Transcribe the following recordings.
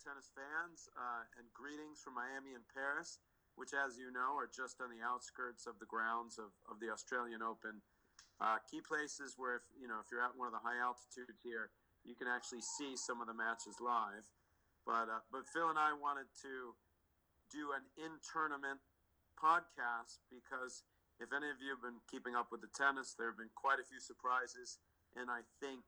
tennis fans, uh, and greetings from Miami and Paris, which, as you know, are just on the outskirts of the grounds of, of the Australian Open. Uh, key places where, if you know, if you're at one of the high altitudes here, you can actually see some of the matches live. But uh, but Phil and I wanted to do an in tournament podcast because if any of you have been keeping up with the tennis, there have been quite a few surprises, and I think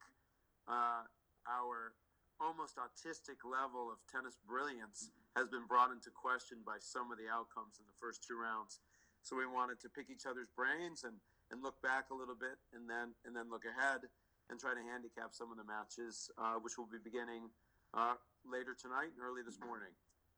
uh, our almost autistic level of tennis brilliance has been brought into question by some of the outcomes in the first two rounds. So we wanted to pick each other's brains and, and look back a little bit, and then and then look ahead and try to handicap some of the matches, uh, which will be beginning uh, later tonight and early this morning.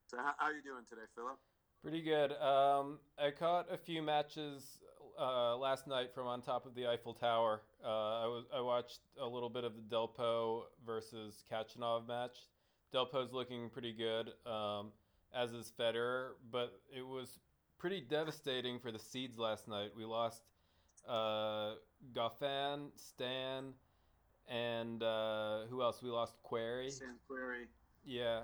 So how, how are you doing today, Philip? Pretty good. Um, I caught a few matches uh, last night from on top of the Eiffel Tower. Uh, I was I watched a little bit of the Delpo versus Khachanov match. Delpo's looking pretty good, um, as is Federer, but it was pretty devastating for the seeds last night. We lost uh, Goffin, Stan, and uh, who else? We lost Querrey. Stan Querrey. Yeah.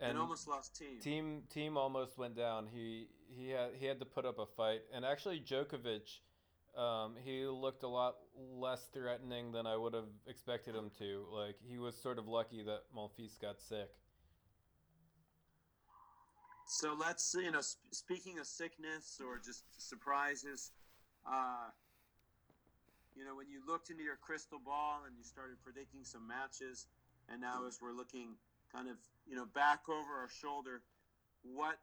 And, and, almost lost Thiem. Team Thiem almost went down. He he had he had to put up a fight, and actually Djokovic, um, he looked a lot less threatening than I would have expected him to. Like he was sort of lucky that Monfils got sick. So let's you know, sp- speaking of sickness or just surprises, uh, you know, when you looked into your crystal ball and you started predicting some matches, and now as we're looking kind of you know back over our shoulder, what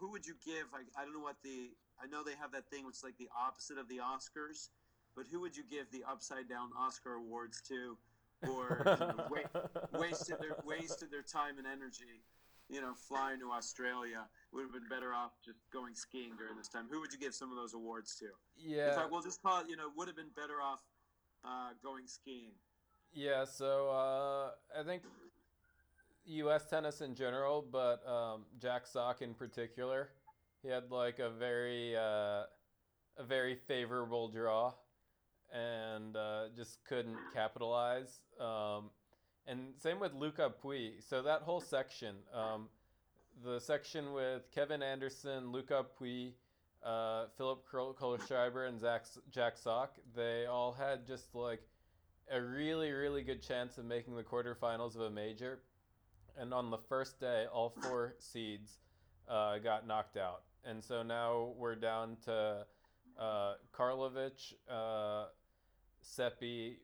who would you give? Like I don't know what the I know they have that thing which is like the opposite of the Oscars, but who would you give the upside down Oscar awards to, or you know, wa- wasted their wasted their time and energy? You know, flying to Australia would have been better off just going skiing during this time. Who would you give some of those awards to? Yeah, fact, we'll just call it. You know, would have been better off uh, going skiing. Yeah, so uh, I think U.S. tennis in general, but um, Jack Sock in particular. He had like a very uh, a very favorable draw, and uh, just couldn't capitalize. Um, and same with Lucas Pouille. So that whole section, um, the section with Kevin Anderson, Lucas Pouille, uh, Philip Kohlschreiber, and Zach, Jack Sock, they all had just like a really, really good chance of making the quarterfinals of a major and on the first day, all four seeds uh, got knocked out, and so now we're down to uh, Karlovic, uh, Seppi,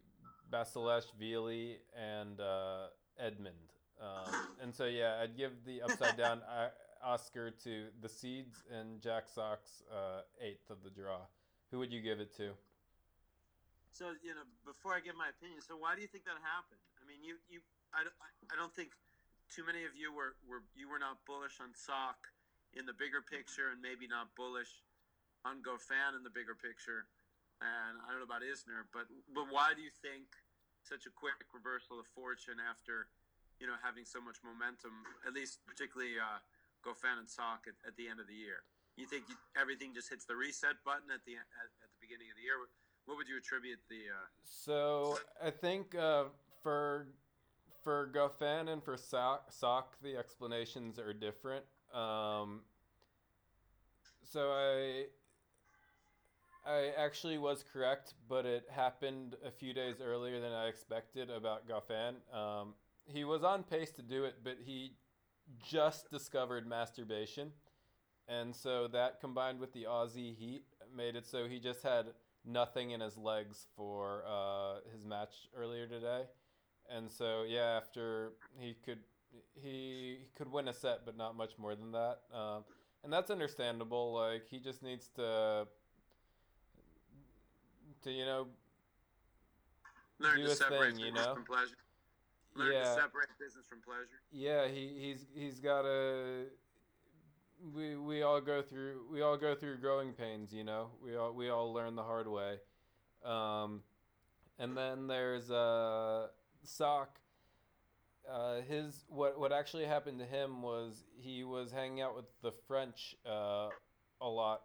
Basilashvili, and uh, Edmund. Um, and so yeah, I'd give the upside down uh, Oscar to the seeds and Jack Sock's uh, eighth of the draw. Who would you give it to? So you know, before I give my opinion, so why do you think that happened? I mean, you you I, I don't think too many of you were, were you were not bullish on Sock in the bigger picture, and maybe not bullish on Goffin in the bigger picture. And I don't know about Isner, but but why do you think such a quick reversal of fortune after you know having so much momentum, at least particularly uh, Goffin and Sock at, at the end of the year? You think everything just hits the reset button at the at, at the beginning of the year? What would you attribute the? Uh... So I think uh, for for Goffin and for Sock, Sock, the explanations are different. Um, so I I actually was correct, but it happened a few days earlier than I expected about Goffin. Um, he was on pace to do it, but he just discovered masturbation. And so that combined with the Aussie heat made it so he just had nothing in his legs for uh, his match earlier today and so yeah, after he could he, he could win a set, but not much more than that. Um, and that's understandable. Like he just needs to to you know learn do to separate thing, you know? from pleasure. Learn yeah. to separate business from pleasure. Yeah, he, he's he's got a. We we all go through we all go through growing pains, you know. We all we all learn the hard way, um, and then there's uh Sock, uh, his what what actually happened to him was he was hanging out with the French uh, a lot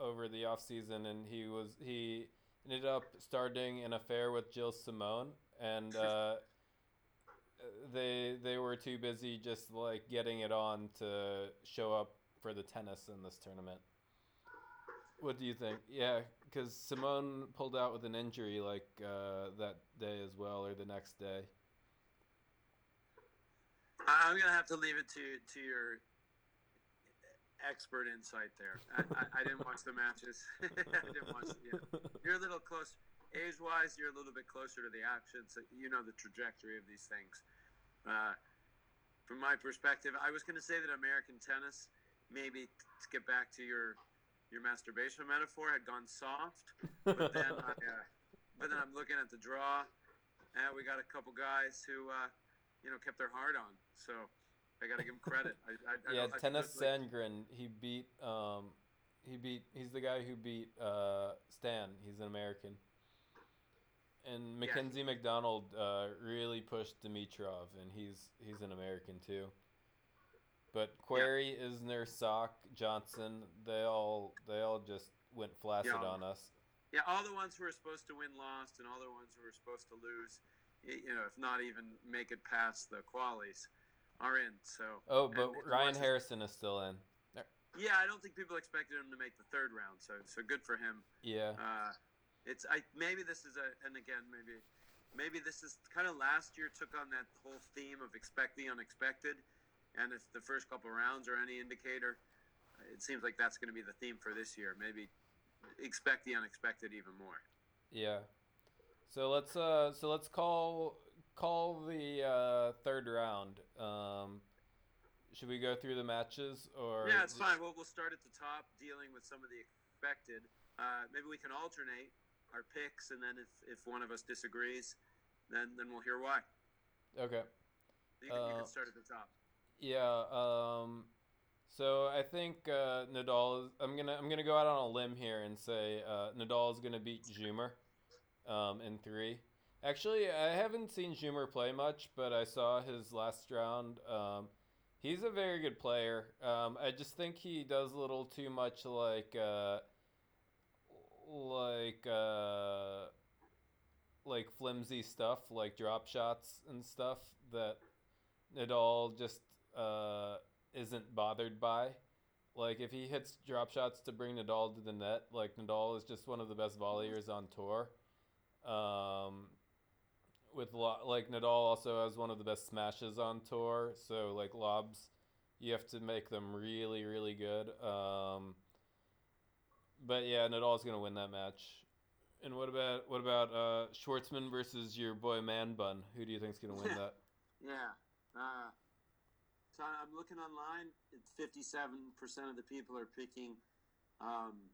over the off season, and he was he ended up starting an affair with Gilles Simon, and uh, they they were too busy just like getting it on to show up for the tennis in this tournament. What do you think? Yeah, because Simon pulled out with an injury like uh, that day as well, or the next day. I'm gonna have to leave it to to your expert insight there. I, I, I didn't watch the matches. I didn't watch. You're a little close age wise. You're a little bit closer to the action, so you know the trajectory of these things. Uh, from my perspective, I was going to say that American tennis, maybe to get back to your your masturbation metaphor, had gone soft, but then I, uh, but then I'm looking at the draw, and we got a couple guys who, uh, you know, kept their heart on. So I got to give him credit. I, I, yeah, I, Tennys Sandgren. He beat. Um, he beat. He's the guy who beat uh, Stan. He's an American. And Mackenzie yeah. McDonald uh, really pushed Dimitrov, and he's he's an American too. But Querrey, yeah. Isner, Sock, Johnson, they all they all just went flaccid yeah. on us. Yeah, all the ones who were supposed to win lost, and all the ones who were supposed to lose, you know, if not even make it past the qualies, are in. So. Oh, but Ryan Harrison is still in. Yeah, I don't think people expected him to make the third round, so so good for him. Yeah. Uh, it's I maybe this is a and again maybe maybe this is kind of last year took on that whole theme of expect the unexpected and if the first couple rounds are any indicator, it seems like that's going to be the theme for this year. Maybe expect the unexpected even more. Yeah. So let's uh so let's call call the uh, third round. Um, should we go through the matches or? Yeah, it's fine. We'll we'll start at the top, dealing with some of the expected. Uh, maybe we can alternate our picks, and then if, if one of us disagrees, then then we'll hear why. Okay. You can, you can uh, start at the top. Yeah. Um, so I think uh, Nadal is. I'm gonna I'm gonna go out on a limb here and say uh, Nadal is gonna beat Dzumhur um, in three. Actually, I haven't seen Dzumhur play much, but I saw his last round. Um, he's a very good player. Um, I just think he does a little too much like uh, like uh, like flimsy stuff, like drop shots and stuff that Nadal just uh, isn't bothered by. Like if he hits drop shots to bring Nadal to the net, like Nadal is just one of the best volleyers on tour. Um, with lo- like Nadal also has one of the best smashes on tour, so like lobs, you have to make them really really good. Um, but yeah, Nadal's gonna win that match. And what about what about uh, Schwartzman versus your boy Man Bun? Who do you think's gonna win that? yeah. Uh, so I'm looking online. Fifty-seven percent of the people are picking um,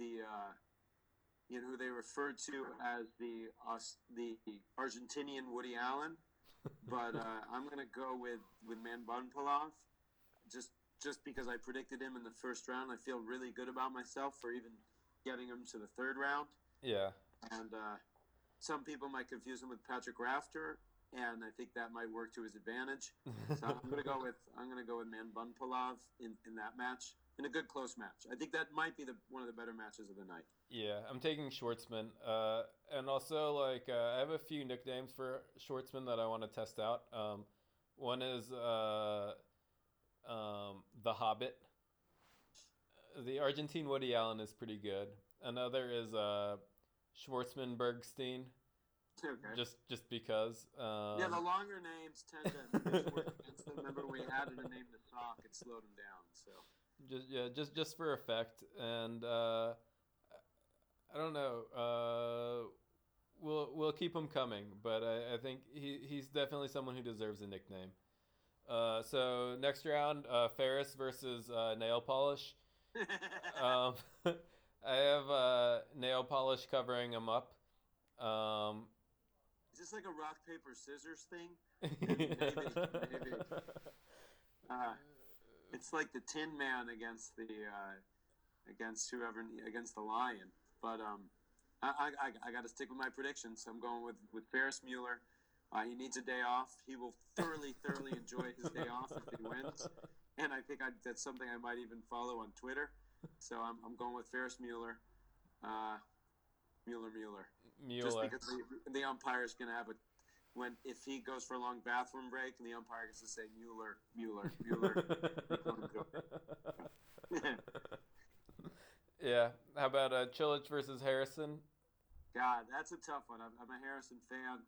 the uh, you know who they refer to as the uh, the Argentinian Woody Allen, but uh, I'm gonna go with with Manbunpalov, just just because I predicted him in the first round. I feel really good about myself for even getting him to the third round. Yeah, and uh, some people might confuse him with Patrick Rafter and I think that might work to his advantage. So I'm gonna go with I'm gonna go with Manbunpalov in, in that match in a good close match. I think that might be the one of the better matches of the night. Yeah, I'm taking Schwartzman, uh, and also like uh, I have a few nicknames for Schwartzman that I want to test out. Um, one is uh, um, the Hobbit. The Argentine Woody Allen is pretty good. Another is uh, Schwartzman Bergstein. Okay. Just just because. Um, yeah, the longer names tend to work against them. Remember, we added a name to Sock, it slowed them down. So. Just yeah, just just for effect, and uh, I don't know. Uh, we'll we'll keep him coming, but I, I think he he's definitely someone who deserves a nickname. Uh, so next round, uh, Ferris versus uh, nail polish. um, I have uh, nail polish covering him up. Um, is this like a rock paper scissors thing? maybe, maybe. Uh, it's like the Tin Man against the uh, against whoever against the Lion. But um, I, I, I got to stick with my predictions. I'm going with with Ferris Mueller. Uh, he needs a day off. He will thoroughly, thoroughly enjoy his day off if he wins. And I think I, that's something I might even follow on Twitter. So I'm, I'm going with Ferris Mueller. Uh, Mueller, Mueller. Mueller. Just because the, the umpire is going to have a when if he goes for a long bathroom break and the umpire gets to say Mueller, Mueller, Mueller. yeah. How about uh, Cilic versus Harrison? God, that's a tough one. I'm, I'm a Harrison fan.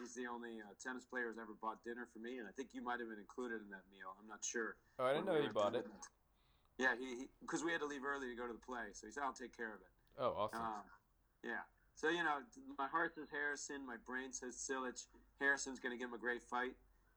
He's the only uh, tennis player who's ever bought dinner for me, and I think you might have been included in that meal. I'm not sure. Oh, I didn't know he bought it. Yeah, he because we had to leave early to go to the play, so he said, "I'll take care of it." Oh, awesome. Uh, yeah. So you know, my heart says Harrison, my brain says Cilic. Harrison's going to give him a great fight,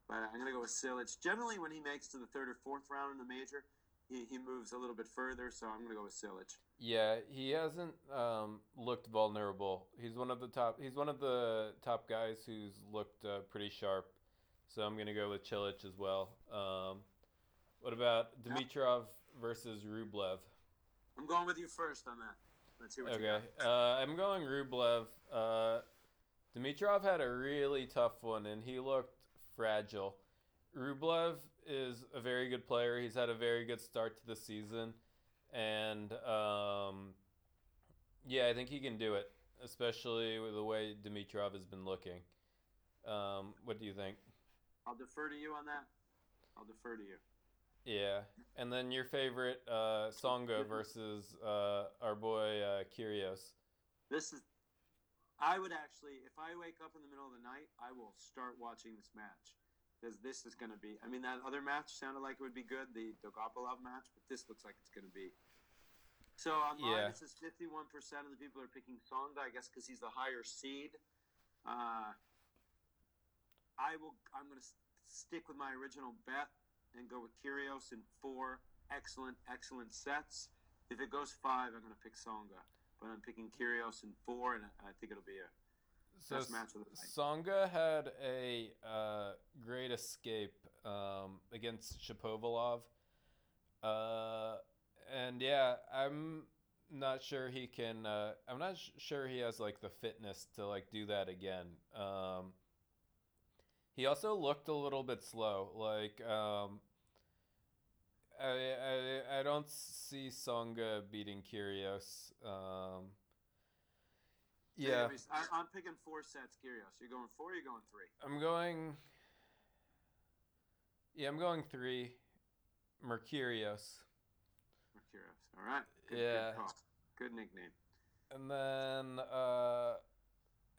but I'm going to go with Cilic. Generally, when he makes to the third or fourth round in the major, he, he moves a little bit further, so I'm going to go with Cilic. Yeah, he hasn't um, looked vulnerable. He's one of the top. He's one of the top guys who's looked uh, pretty sharp. So I'm going to go with Cilic as well. Um, what about Dimitrov versus Rublev? I'm going with you first on that. Let's hear what okay. Uh, I'm going Rublev. Uh, Dimitrov had a really tough one, and he looked fragile. Rublev is a very good player. He's had a very good start to the season, and um, yeah, I think he can do it, especially with the way Dimitrov has been looking. Um, what do you think? I'll defer to you on that. I'll defer to you. Yeah, and then your favorite uh, Tsonga versus uh, our boy uh, Kyrgios. This is. I would actually, if I wake up in the middle of the night, I will start watching this match because this is going to be. I mean, that other match sounded like it would be good, the Dolgopolov match, but this looks like it's going to be. So online, yeah. this is fifty-one percent of the people are picking Tsonga, I guess because he's the higher seed. Uh, I will. I'm going to stick with my original bet and go with Kyrgios in four excellent, excellent sets. If it goes five, I'm going to pick Tsonga, but I'm picking Kyrgios in four, and I think it'll be a so Tsonga had a uh, great escape um, against Shapovalov. Uh, and yeah, I'm not sure he can. Uh, I'm not sh- sure he has like the fitness to like do that again. Um, he also looked a little bit slow. Like um, I, I I don't see Tsonga beating Kyrgios. Um, yeah. I, am picking four sets, Kyrgios. You're going four. You're going three. I'm going. Yeah, I'm going three. Mercurios. Mercurios. All right. Good, yeah. Good, good, nickname. And then uh,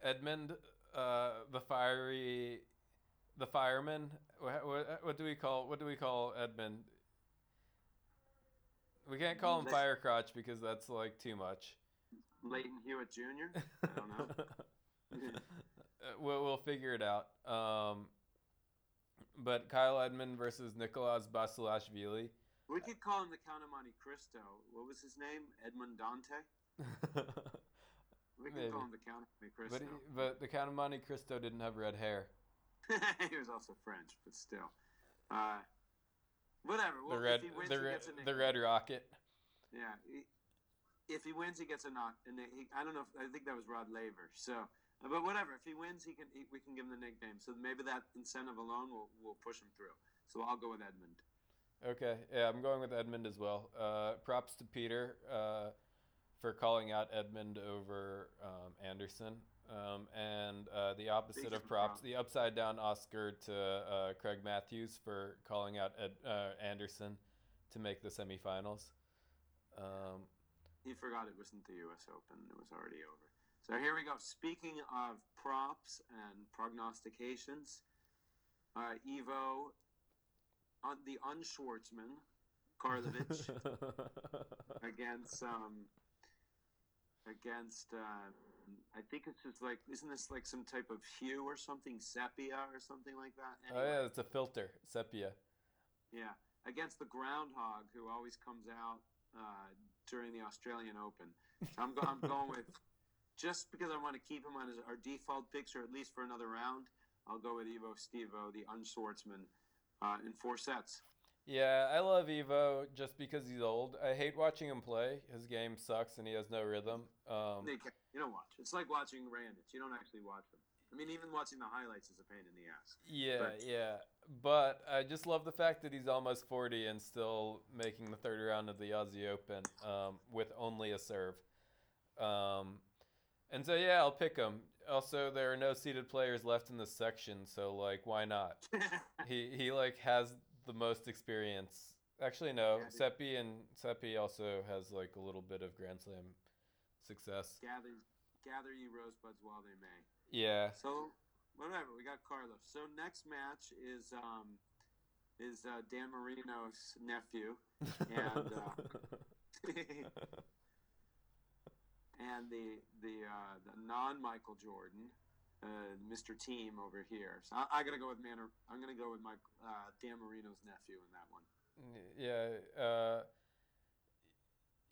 Edmund, uh, the fiery, the fireman. What, what, what, do we call? What do we call Edmund? We can't call him Firecrotch because that's like too much. Lleyton Hewitt Jr. I don't know. we'll, we'll figure it out. Um, but Kyle Edmund versus Nicolas Basilashvili. We could call him the Count of Monte Cristo. What was his name? Edmond Dante. we can call him the Count of Monte Cristo. But, he, but the Count of Monte Cristo didn't have red hair. he was also French, but still. Uh, whatever. Well, the red, wins, the, red, the red rocket. Yeah, if he wins, he gets a knock. And he, I don't know. If, I think that was Rod Laver. So, but whatever. If he wins, he can. He, we can give him the nickname. So maybe that incentive alone will will push him through. So I'll go with Edmund. Okay. Yeah, I'm going with Edmund as well. Uh, props to Peter uh, for calling out Edmund over um, Anderson. Um, and uh, the opposite of props, the upside down Oscar to uh, Craig Matthews for calling out Ed, uh, Anderson to make the semifinals. Um, he forgot it wasn't the U.S. Open; it was already over. So here we go. Speaking of props and prognostications, uh, Ivo, on uh, the unschwartzman, Karlovic against um, against. I think it's just like, isn't this like some type of hue or something, sepia or something like that? Anyway. Oh yeah, it's a filter, sepia. Yeah, against the groundhog who always comes out uh, during the Australian Open. So I'm, go- I'm going with just because I want to keep him on his, our default picks, or at least for another round. I'll go with Ivo Stevo, the unschwartzman, uh, in four sets. Yeah, I love Ivo just because he's old. I hate watching him play. His game sucks and he has no rhythm. Um, you don't watch. It's like watching Randits. You don't actually watch them. I mean, even watching the highlights is a pain in the ass. Yeah, but, yeah. But I just love the fact that he's almost 40 and still making the third round of the Aussie Open um, with only a serve. Um, and so, yeah, I'll pick him. also there are no seeded players left in this section, so like why not? he he like has the most experience. Actually, no. Yeah. Seppi and Seppi also has like a little bit of Grand Slam success. gather, gather ye rosebuds while they may. Yeah. So whatever, we got Carlos. So next match is um is uh, Dan Marino's nephew And, uh, and the the uh, the non Michael Jordan, uh, Mr. Thiem over here. So I, I gotta go with Man. I'm gonna go with my uh, Dan Marino's nephew in that one. yeah.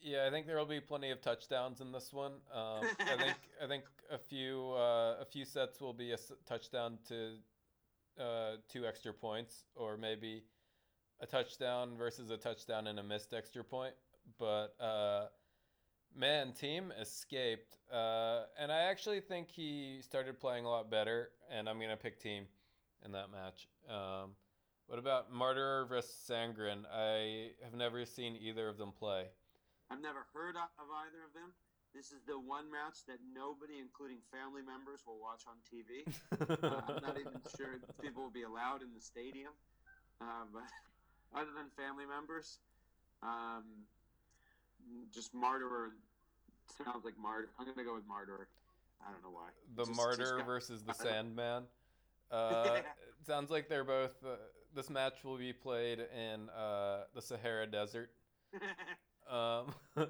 Yeah, I think there will be plenty of touchdowns in this one. Um, I think I think a few uh, a few sets will be a s- touchdown to uh, two extra points, or maybe a touchdown versus a touchdown and a missed extra point. But uh, man, Thiem escaped, uh, and I actually think he started playing a lot better. And I'm gonna pick Thiem in that match. Um, what about Martyr versus Sandgren? I have never seen either of them play. I've never heard of either of them. This is the one match that nobody, including family members, will watch on TV. Uh, I'm not even sure if people will be allowed in the stadium. Uh, but other than family members, um, just Martyr sounds like Martyr. I'm gonna go with Martyr. I don't know why. the Just- Martyr just got- versus the Sandman. Uh, it sounds like they're both. Uh, this match will be played in uh, the Sahara Desert, um,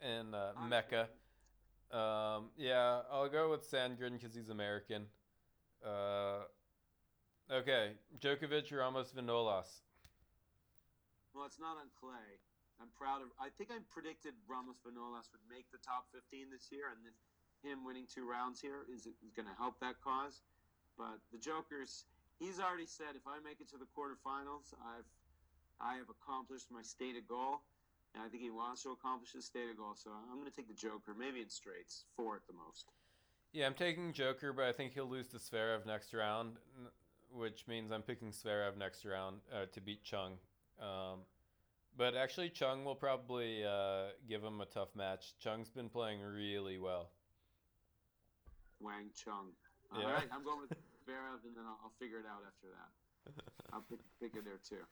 in uh, Mecca. Um, yeah, I'll go with Sandgren because he's American. Uh, okay, Djokovic, Ramos, Vinolas. well, it's not on clay. I'm proud of. I think I predicted Ramos Vinolas would make the top 15 this year, and this, him winning two rounds here is, is going to help that cause. But the Joker's, he's already said if I make it to the quarterfinals, I've I have accomplished my stated goal, and I think he wants to accomplish his stated goal. So I'm going to take the Joker, maybe in straights, four at the most. Yeah, I'm taking Joker, but I think he'll lose to Zverev next round, which means I'm picking Zverev next round uh, to beat Chung. Um, but actually, Chung will probably uh, give him a tough match. Chung's been playing really well. Wang Chung. Yeah. All right, I'm going with Zverev, and then I'll, I'll figure it out after that. I'll pick, pick it there too.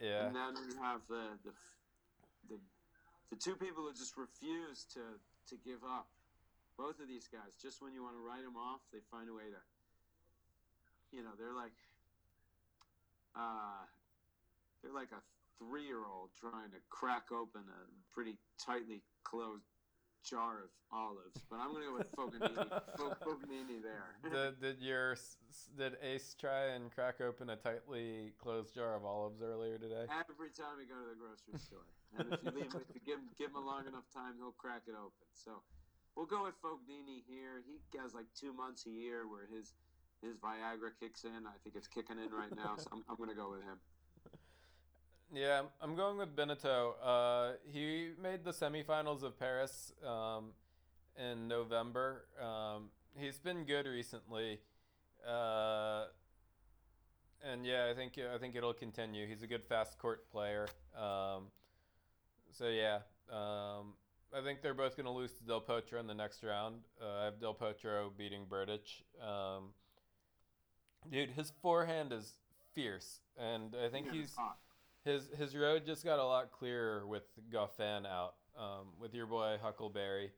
Yeah, And then you have the, the the the two people who just refuse to to give up. Both of these guys, just when you want to write them off, they find a way to. You know, they're like. Uh, they're like a three-year-old trying to crack open a pretty tightly closed jar of olives. But I'm gonna go with Fognini. Fo- there. did, did your did Ace try and crack open a tightly closed jar of olives earlier today? Every time we go to the grocery store, and if you leave, if you give him, give him a long enough time, he'll crack it open. So we'll go with Fognini here. He has like two months a year where his his Viagra kicks in. I think it's kicking in right now, so I'm, I'm going to go with him. Yeah, I'm going with Benneteau. Uh, he made the semifinals of Paris um, in November. Um, he's been good recently, uh, and yeah, I think I think it'll continue. He's a good fast court player. Um, so yeah, um, I think they're both going to lose to Del Potro in the next round. Uh, I have Del Potro beating Berdych. Um, dude, his forehand is fierce, and I think Yeah, he's hot. His his road just got a lot clearer with Goffin out. Um, with your boy Huckleberry.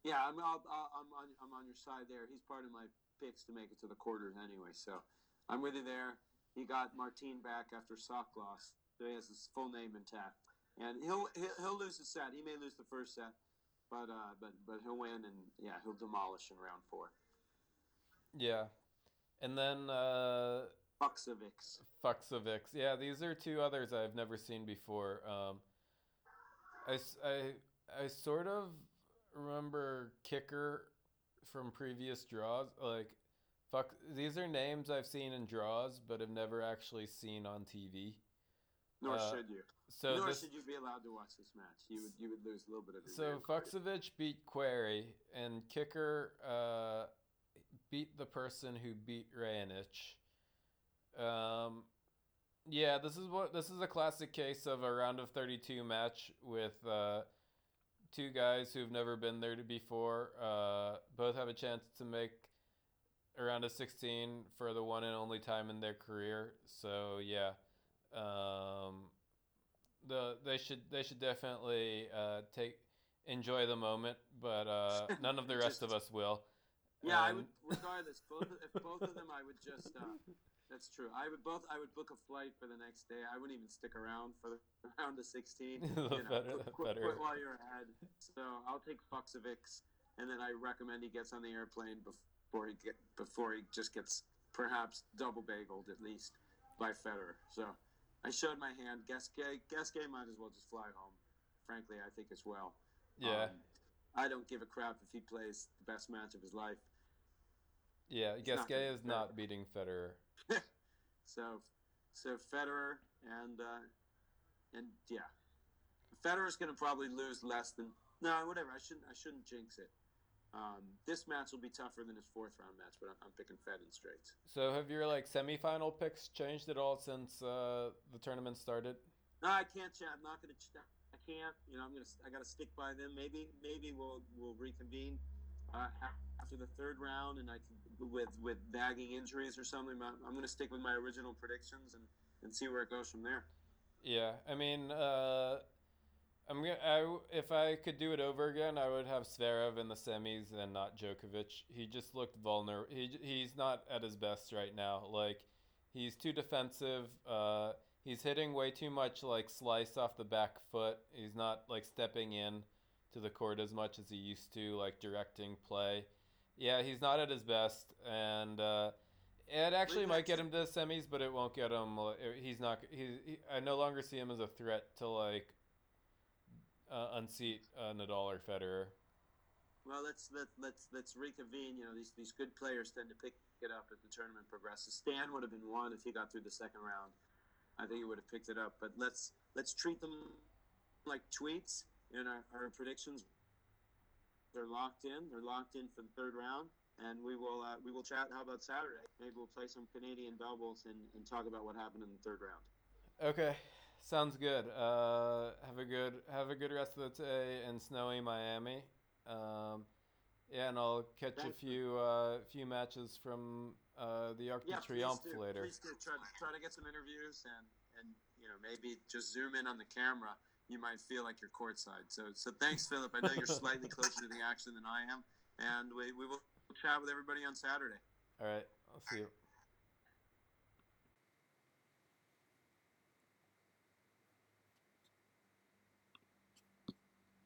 Yeah, I'm, I'll, I'll, I'm on I'm on your side there. He's part of my picks to make it to the quarters anyway, so I'm with you there. He got Martine back after sock loss, so he has his full name intact, and he'll he'll, he'll lose the set. He may lose the first set, but uh, but but he'll win, and yeah, he'll demolish in round four. Yeah, and then uh, Fucsovics. Yeah, these are two others I've never seen before. Um, I, I- I sort of remember Kicker from previous draws. Like, fuck, these are names I've seen in draws, but have never actually seen on TV. Nor Uh, should you. So Nor this, should you be allowed to watch this match. You would you would lose a little bit of So. Fucsovics beat Querrey, and Kicker uh, beat the person who beat Raonic. Um, yeah, this is what this is a classic case of a round of thirty-two match with uh, two guys who've never been there before. Uh, both have a chance to make around a 16 for the one and only time in their career. So yeah, um, the they should they should definitely uh, take enjoy the moment, but uh, none of the rest of us will. Yeah, I would. Regardless, both if both of them, I would just. That's true. I would both. I would book a flight for the next day. I wouldn't even stick around for the round of sixteen. You know, better- quit, quit, better. quit while you're ahead. So I'll take Fucsovics, and then I recommend he gets on the airplane before he get before he just gets perhaps double bageled at least by Federer. So I showed my hand. Gasquet, Gasquet might as well just fly home. Frankly, I think as well. yeah, Um, I don't give a crap if he plays the best match of his life. Yeah. Gasquet is not beating Federer. So, so Federer and uh, and yeah, Federer's going to probably lose less than no, whatever. I shouldn't I shouldn't jinx it. Um, this match will be tougher than his fourth round match, but I'm, I'm picking Fed in straights. So have your like semifinal picks changed at all since uh, the tournament started? No, I can't. ch- I'm not going to. Ch- I can't. You know, I'm gonna. I got to stick by them. Maybe, maybe we'll we'll reconvene uh, after the third round, and I can with with bagging injuries or something. I'm, I'm going to stick with my original predictions and and see where it goes from there. Yeah, I mean, uh, I'm gonna. I, if I could do it over again, I would have Zverev in the semis and not Djokovic. He just looked vulnerable. He he's not at his best right now. Like he's too defensive. Uh, he's hitting way too much like slice off the back foot. He's not like stepping in to the court as much as he used to, like directing play. Yeah, he's not at his best, and uh, it actually might get him to the semis, but it won't get him. uh, He's not. He's. He, I no longer see him as a threat to like uh, unseat uh, Nadal or Federer. Well, let's let, let's let's reconvene. You know, these these good players tend to pick it up as the tournament progresses. Stan would have been one if he got through the second round. I think he would have picked it up. But let's let's treat them like tweets. in our, our predictions they're locked in. They're locked in for the third round, and we will uh, we will chat. How about Saturday? Maybe we'll play some Canadian doubles and, and talk about what happened in the third round. Okay, sounds good. Uh, have a good have a good rest of the day in snowy Miami. Um, yeah, and I'll catch a few uh, few matches from uh, the Arc de please Triomphe do. later. Please do. Try, try to get some interviews and and you know maybe just zoom in on the camera. You might feel like you're courtside. So so thanks, Philip. I know you're slightly closer to the action than I am, and we, we will chat with everybody on Saturday. All right, I'll see you.